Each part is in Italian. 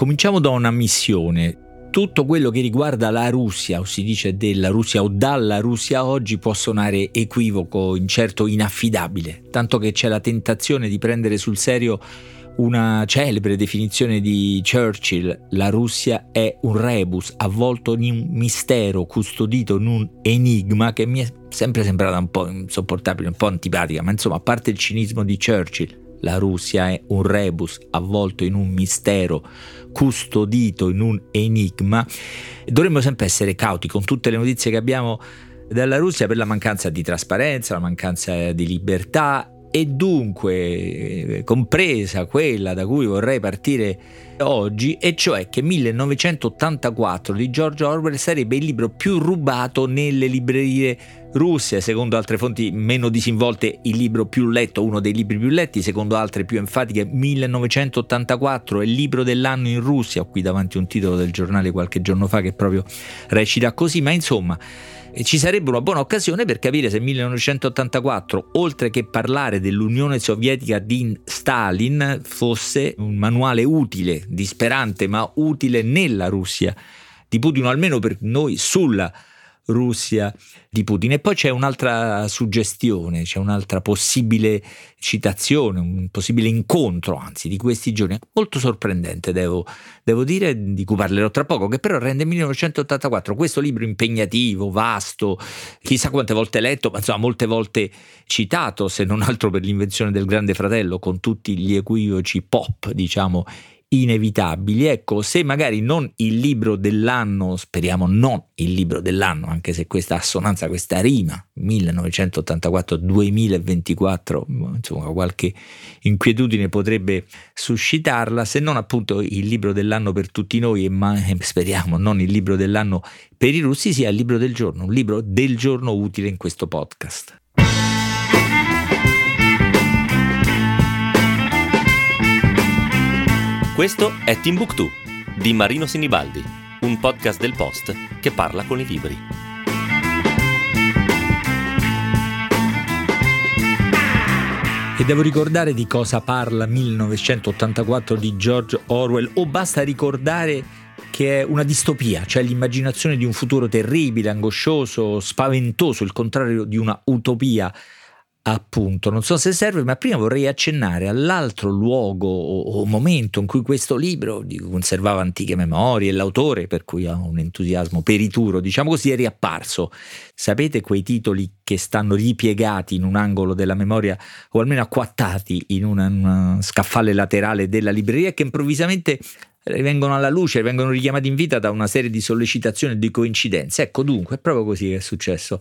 Cominciamo da una missione. Tutto quello che riguarda la Russia, o si dice della Russia o dalla Russia oggi, può suonare equivoco, incerto, inaffidabile, tanto che c'è la tentazione di prendere sul serio una celebre definizione di Churchill, la Russia è un rebus avvolto in un mistero, custodito in un enigma che mi è sempre sembrata un po' insopportabile, un po' antipatica, ma insomma a parte il cinismo di Churchill, la Russia è un rebus avvolto in un mistero, custodito in un enigma. Dovremmo sempre essere cauti con tutte le notizie che abbiamo dalla Russia per la mancanza di trasparenza, la mancanza di libertà e dunque eh, compresa quella da cui vorrei partire oggi, e cioè che 1984 di George Orwell sarebbe il libro più rubato nelle librerie russe, secondo altre fonti meno disinvolte il libro più letto, uno dei libri più letti, secondo altre più enfatiche 1984 è il libro dell'anno in Russia, ho qui davanti un titolo del giornale qualche giorno fa che proprio recita così, ma insomma e ci sarebbe una buona occasione per capire se 1984, oltre che parlare dell'Unione Sovietica di Stalin, fosse un manuale utile, disperante, ma utile nella Russia di Putin, almeno per noi sulla Russia di Putin. E poi c'è un'altra suggestione, c'è un'altra possibile citazione, un possibile incontro, anzi, di questi giorni, molto sorprendente, devo, devo dire, di cui parlerò tra poco, che però rende 1984 questo libro impegnativo, vasto, chissà quante volte letto, ma insomma molte volte citato, se non altro per l'invenzione del Grande Fratello, con tutti gli equivoci pop, diciamo, inevitabili. Ecco, se magari non il libro dell'anno, speriamo non il libro dell'anno, anche se questa assonanza, questa rima 1984-2024, insomma, qualche inquietudine potrebbe suscitarla, se non appunto il libro dell'anno per tutti noi ma, speriamo non il libro dell'anno per i russi, sia il libro del giorno, un libro del giorno utile in questo podcast. Questo è Timbuktu di Marino Sinibaldi, un podcast del Post che parla con i libri. E devo ricordare di cosa parla 1984 di George Orwell o basta ricordare che è una distopia, cioè l'immaginazione di un futuro terribile, angoscioso, spaventoso, il contrario di una utopia Appunto, non so se serve, ma prima vorrei accennare all'altro luogo o, o momento in cui questo libro conservava antiche memorie e l'autore, per cui ha un entusiasmo perituro, diciamo così, è riapparso. Sapete quei titoli che stanno ripiegati in un angolo della memoria o almeno acquattati in una, una scaffale laterale della libreria che improvvisamente vengono alla luce, vengono richiamati in vita da una serie di sollecitazioni e di coincidenze. Ecco dunque, è proprio così che è successo.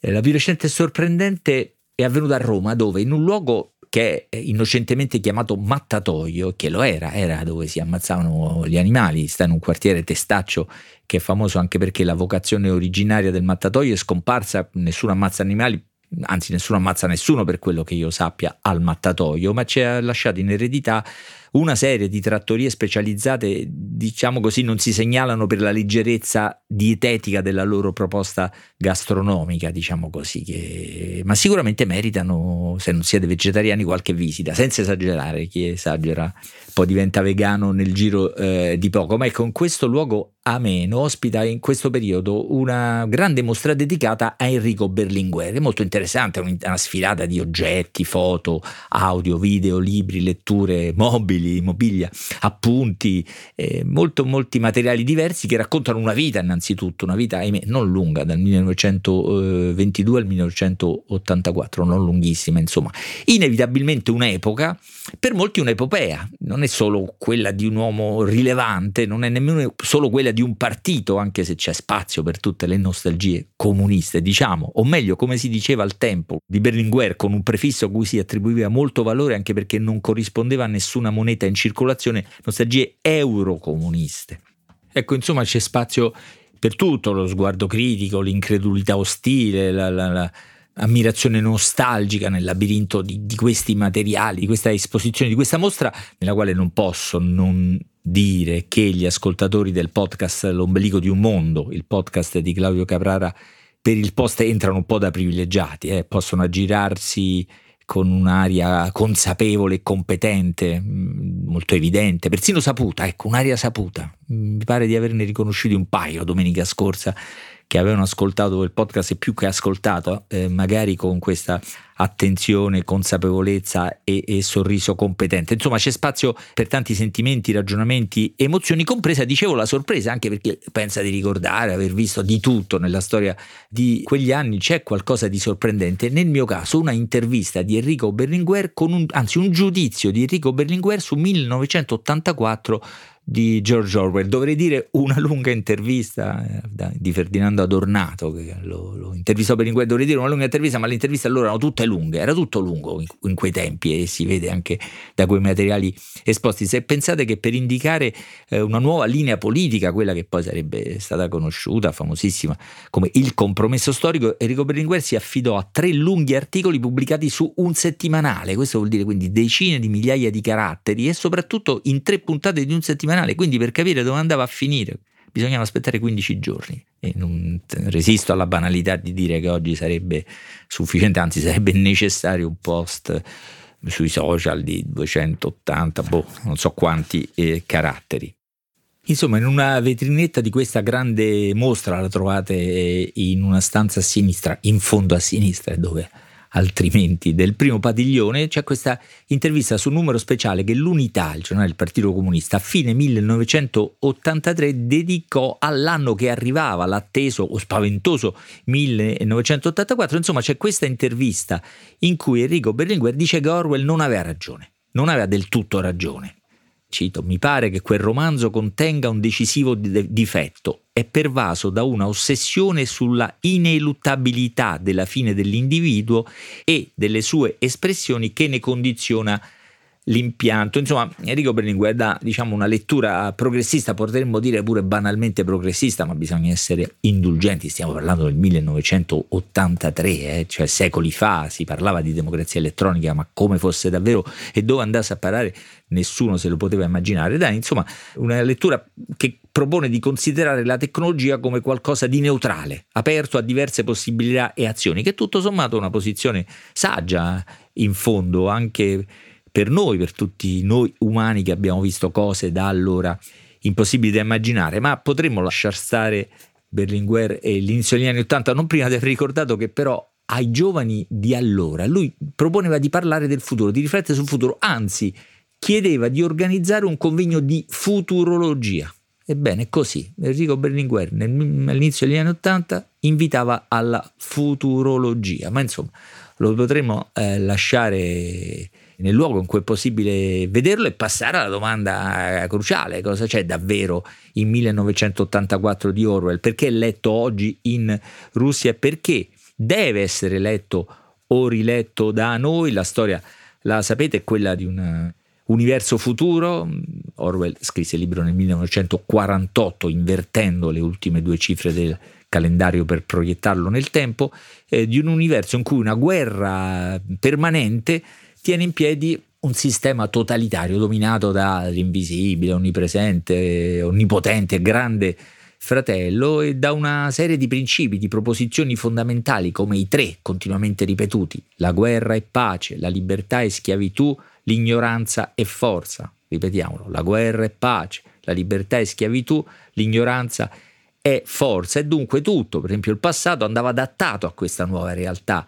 Eh, la più recente e sorprendente è avvenuta a Roma, dove in un luogo che è innocentemente chiamato mattatoio, che lo era, era dove si ammazzavano gli animali, sta in un quartiere testaccio che è famoso anche perché la vocazione originaria del mattatoio è scomparsa, nessuno ammazza animali, anzi nessuno ammazza nessuno per quello che io sappia al mattatoio, ma ci ha lasciato in eredità una serie di trattorie specializzate, diciamo così, non si segnalano per la leggerezza dietetica della loro proposta gastronomica, diciamo così, che, ma sicuramente meritano, se non siete vegetariani, qualche visita, senza esagerare, chi esagera poi diventa vegano nel giro eh, di poco, ma ecco, in questo luogo ameno ospita in questo periodo una grande mostra dedicata a Enrico Berlinguer, è molto interessante, una sfilata di oggetti, foto, audio, video, libri, letture, mobili, mobili, mobilia, appunti, eh, molto, molti materiali diversi che raccontano una vita innanzitutto, una vita ahimè, non lunga, dal 1922 al 1984, non lunghissima, insomma, inevitabilmente un'epoca, per molti un'epopea, non è solo quella di un uomo rilevante, non è nemmeno solo quella di un partito, anche se c'è spazio per tutte le nostalgie comuniste, diciamo, o meglio, come si diceva al tempo di Berlinguer, con un prefisso a cui si attribuiva molto valore anche perché non corrispondeva a nessuna moneta in circolazione nostalgie eurocomuniste. Ecco, insomma, c'è spazio per tutto, lo sguardo critico, l'incredulità ostile, la, la, la ammirazione nostalgica nel labirinto di, di, questi materiali, di questa esposizione, di questa mostra, nella quale non posso non dire che gli ascoltatori del podcast L'ombelico di un mondo, il podcast di Claudio Caprara, per il post entrano un po' da privilegiati, eh, possono aggirarsi con un'aria consapevole e competente, mm, molto evidente, persino saputa, ecco, un'aria saputa. Mi pare di averne riconosciuti un paio domenica scorsa che avevano ascoltato il podcast e più che ascoltato, eh, magari con questa attenzione, consapevolezza e, e, sorriso competente. Insomma, c'è spazio per tanti sentimenti, ragionamenti, emozioni, compresa, dicevo, la sorpresa, anche perché pensa di ricordare, aver visto di tutto nella storia di quegli anni, c'è qualcosa di sorprendente. Nel mio caso, una intervista di Enrico Berlinguer, con un, anzi un giudizio di Enrico Berlinguer su 1984 di George Orwell. Dovrei dire una lunga intervista eh, di Ferdinando Adornato, che lo, lo intervistò per inglese, dovrei dire una lunga intervista, ma le interviste allora erano tutte lunghe, era tutto lungo in, in, quei tempi e si vede anche da quei materiali esposti. Se pensate che per indicare eh, una nuova linea politica, quella che poi sarebbe stata conosciuta, famosissima, come il compromesso storico, Enrico Berlinguer si affidò a tre lunghi articoli pubblicati su un settimanale, questo vuol dire quindi decine di migliaia di caratteri e soprattutto in tre puntate di un settimanale. Quindi per capire dove andava a finire bisognava aspettare 15 giorni e non resisto alla banalità di dire che oggi sarebbe sufficiente, anzi sarebbe necessario un post sui social di 280, boh, non so quanti eh, caratteri. Insomma, in una vetrinetta di questa grande mostra la trovate in una stanza a sinistra, in fondo a sinistra, dove altrimenti del primo padiglione, c'è questa intervista su un numero speciale che l'Unità, il giornale del Partito Comunista, a fine 1983 dedicò all'anno che arrivava, l'atteso o spaventoso 1984. Insomma, c'è questa intervista in cui Enrico Berlinguer dice che Orwell non aveva ragione, non aveva del tutto ragione. Cito, mi pare che quel romanzo contenga un decisivo difetto, è pervaso da una ossessione sulla ineluttabilità della fine dell'individuo e delle sue espressioni che ne condiziona l'impianto. Insomma, Enrico Berlinguer dà diciamo, una lettura progressista, potremmo dire pure banalmente progressista, ma bisogna essere indulgenti. Stiamo parlando del 1983, eh, cioè secoli fa, si parlava di democrazia elettronica, ma come fosse davvero e dove andasse a parare nessuno se lo poteva immaginare. Dai, insomma, una lettura che propone di considerare la tecnologia come qualcosa di neutrale, aperto a diverse possibilità e azioni, che tutto sommato è una posizione saggia in fondo, anche per noi, per tutti noi umani che abbiamo visto cose da allora impossibili da immaginare, ma potremmo lasciar stare Berlinguer e l'inizio degli anni Ottanta, non prima di aver ricordato che però ai giovani di allora lui proponeva di parlare del futuro, di riflettere sul futuro, anzi chiedeva di organizzare un convegno di futurologia. Ebbene, così Enrico Berlinguer all'inizio degli anni Ottanta invitava alla futurologia, ma insomma lo potremmo eh, lasciare nel luogo in cui è possibile vederlo e passare alla domanda cruciale, cosa c'è davvero in 1984 di Orwell, perché è letto oggi in Russia? E perché deve essere letto o riletto da noi, la storia la sapete è quella di un universo futuro, Orwell scrisse il libro nel 1948 invertendo le ultime due cifre del calendario per proiettarlo nel tempo, eh, di un universo in cui una guerra permanente tiene in piedi un sistema totalitario dominato dall'invisibile, onnipresente, onnipotente, grande fratello e da una serie di principi, di proposizioni fondamentali come i tre continuamente ripetuti, la guerra e pace, la libertà e schiavitù, l'ignoranza e forza. Ripetiamolo, la guerra e pace, la libertà e schiavitù, l'ignoranza è forza e dunque tutto, per esempio il passato andava adattato a questa nuova realtà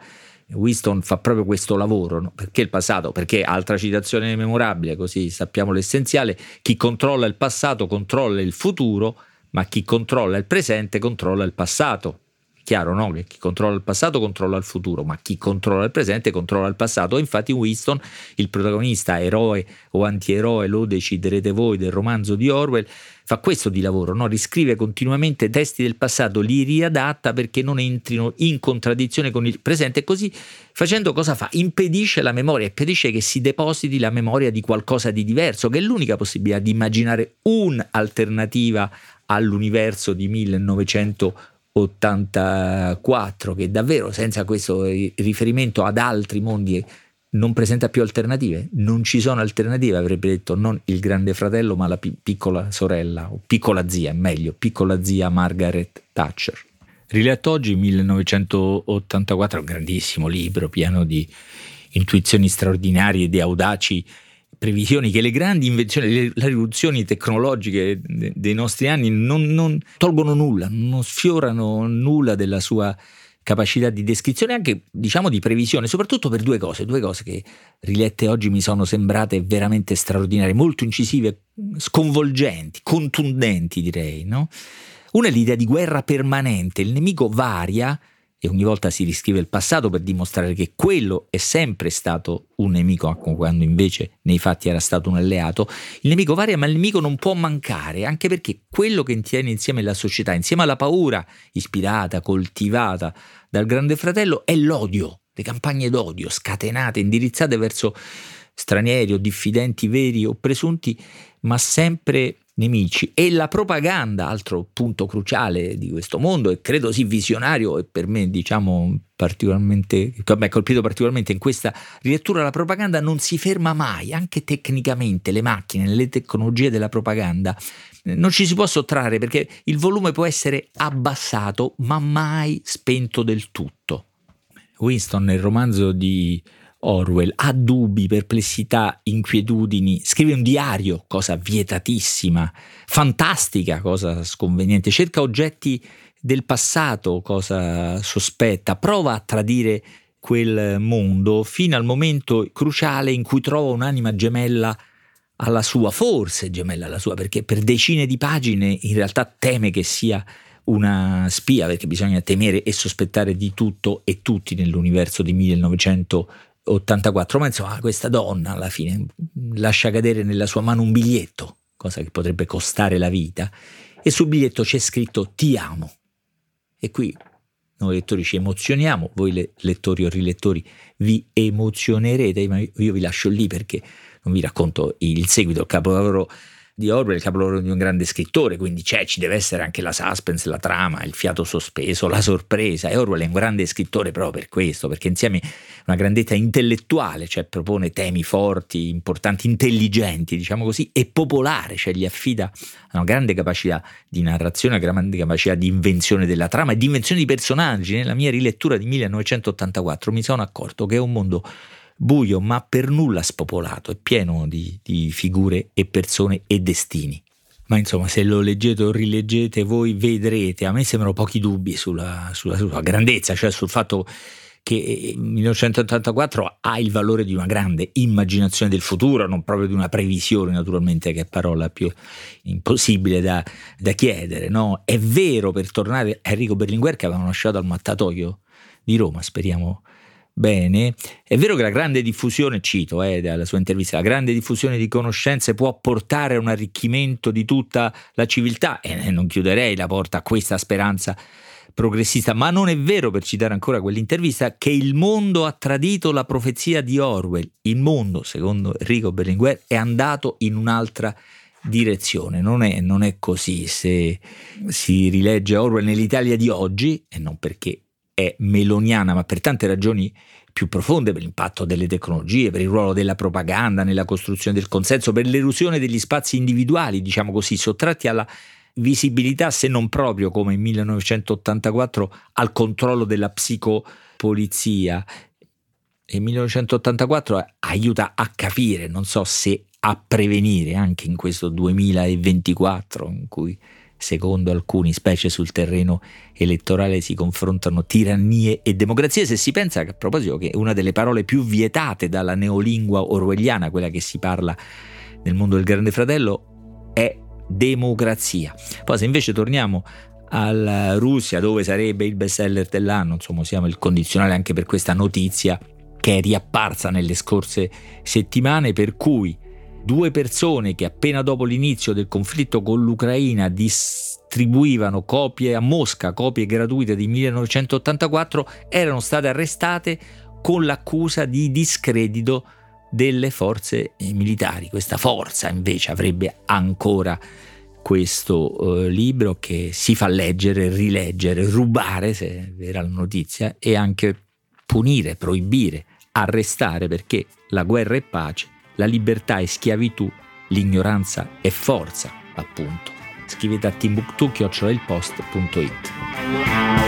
Winston fa proprio questo lavoro, no? perché il passato? Perché altra citazione memorabile, così sappiamo l'essenziale, chi controlla il passato controlla il futuro, ma chi controlla il presente controlla il passato. Chiaro, no? Che chi controlla il passato controlla il futuro, ma chi controlla il presente controlla il passato. Infatti Winston, il protagonista, eroe o antieroe, lo deciderete voi del romanzo di Orwell, fa questo di lavoro, no? riscrive continuamente testi del passato, li riadatta perché non entrino in contraddizione con il presente e così facendo cosa fa? Impedisce la memoria, impedisce che si depositi la memoria di qualcosa di diverso, che è l'unica possibilità di immaginare un'alternativa all'universo di 1900 84, che davvero senza questo riferimento ad altri mondi non presenta più alternative, non ci sono alternative, avrebbe detto non il grande fratello ma la pi- piccola sorella o piccola zia, meglio, piccola zia Margaret Thatcher. Riletto oggi 1984, un grandissimo libro pieno di intuizioni straordinarie di audaci previsioni che le grandi invenzioni, le, le rivoluzioni tecnologiche dei nostri anni non, non tolgono nulla, non sfiorano nulla della sua capacità di descrizione, anche diciamo di previsione, soprattutto per due cose, due cose che rilette oggi mi sono sembrate veramente straordinarie, molto incisive, sconvolgenti, contundenti direi. No? Una è l'idea di guerra permanente, il nemico varia e ogni volta si riscrive il passato per dimostrare che quello è sempre stato un nemico, quando invece nei fatti era stato un alleato. Il nemico varia, ma il nemico non può mancare, anche perché quello che tiene insieme la società, insieme alla paura ispirata, coltivata dal grande fratello, è l'odio, le campagne d'odio scatenate, indirizzate verso stranieri o diffidenti veri o presunti, ma sempre nemici e la propaganda, altro punto cruciale di questo mondo e credo sì visionario e per me diciamo particolarmente, che mi ha colpito particolarmente in questa rilettura, la propaganda non si ferma mai, anche tecnicamente le macchine, le tecnologie della propaganda non ci si può sottrarre perché il volume può essere abbassato ma mai spento del tutto. Winston nel romanzo di Orwell ha dubbi, perplessità, inquietudini, scrive un diario, cosa vietatissima, fantastica, cosa sconveniente, cerca oggetti del passato, cosa sospetta, prova a tradire quel mondo fino al momento cruciale in cui trova un'anima gemella alla sua, forse gemella alla sua, perché per decine di pagine in realtà teme che sia una spia, perché bisogna temere e sospettare di tutto e tutti nell'universo di 1900 84, ma insomma questa donna alla fine lascia cadere nella sua mano un biglietto, cosa che potrebbe costare la vita, e sul biglietto c'è scritto ti amo. E qui noi lettori ci emozioniamo, voi le, lettori o rilettori vi emozionerete, ma io vi lascio lì perché non vi racconto il seguito, il capolavoro di Orwell, il capolavoro di un grande scrittore, quindi c'è, ci deve essere anche la suspense, la trama, il fiato sospeso, la sorpresa. E Orwell è un grande scrittore proprio per questo, perché insieme una grandezza intellettuale, cioè propone temi forti, importanti, intelligenti, diciamo così, e popolare, cioè gli affida una grande capacità di narrazione, una grande capacità di invenzione della trama e di invenzione di personaggi. Nella mia rilettura di 1984 mi sono accorto che è un mondo buio ma per nulla spopolato, è pieno di, di figure e persone e destini. Ma insomma, se lo leggete o rileggete, voi vedrete. A me sembrano pochi dubbi sulla, sulla, sulla grandezza, cioè sul fatto che 1984 ha il valore di una grande immaginazione del futuro, non proprio di una previsione, naturalmente, che è parola più impossibile da, da chiedere. No? È vero, per tornare a Enrico Berlinguer, che avevano lasciato al mattatoio di Roma, speriamo bene. È vero che la grande diffusione, cito eh, dalla sua intervista, la grande diffusione di conoscenze può portare a un arricchimento di tutta la civiltà e non chiuderei la porta a questa speranza progressista, ma non è vero, per citare ancora quell'intervista, che il mondo ha tradito la profezia di Orwell. Il mondo, secondo Enrico Berlinguer, è andato in un'altra direzione. Non è, non è così. Se si rilegge Orwell nell'Italia di oggi, e non perché è meloniana, ma per tante ragioni più profonde, per l'impatto delle tecnologie, per il ruolo della propaganda nella costruzione del consenso, per l'erusione degli spazi individuali, diciamo così, sottratti alla visibilità, se non proprio come in 1984, al controllo della psicopolizia. E 1984 aiuta a capire, non so se a prevenire anche in questo 2024 in cui secondo alcuni, specie sul terreno elettorale, si confrontano tirannie e democrazie. Se si pensa a proposito che una delle parole più vietate dalla neolingua orwelliana, quella che si parla nel mondo del Grande Fratello, è democrazia. Poi se invece torniamo alla Russia, dove sarebbe il bestseller dell'anno, insomma, siamo il condizionale anche per questa notizia che è riapparsa nelle scorse settimane, per cui due persone che appena dopo l'inizio del conflitto con l'Ucraina distribuivano copie a Mosca, copie gratuite di 1984, erano state arrestate con l'accusa di discredito delle forze militari. Questa forza invece avrebbe ancora questo eh, libro che si fa leggere, rileggere, rubare, se è vera la notizia, e anche punire, proibire, arrestare perché la guerra è pace la libertà è schiavitù, l'ignoranza è forza, appunto. Scrivete a timbuktu-ilpost.it.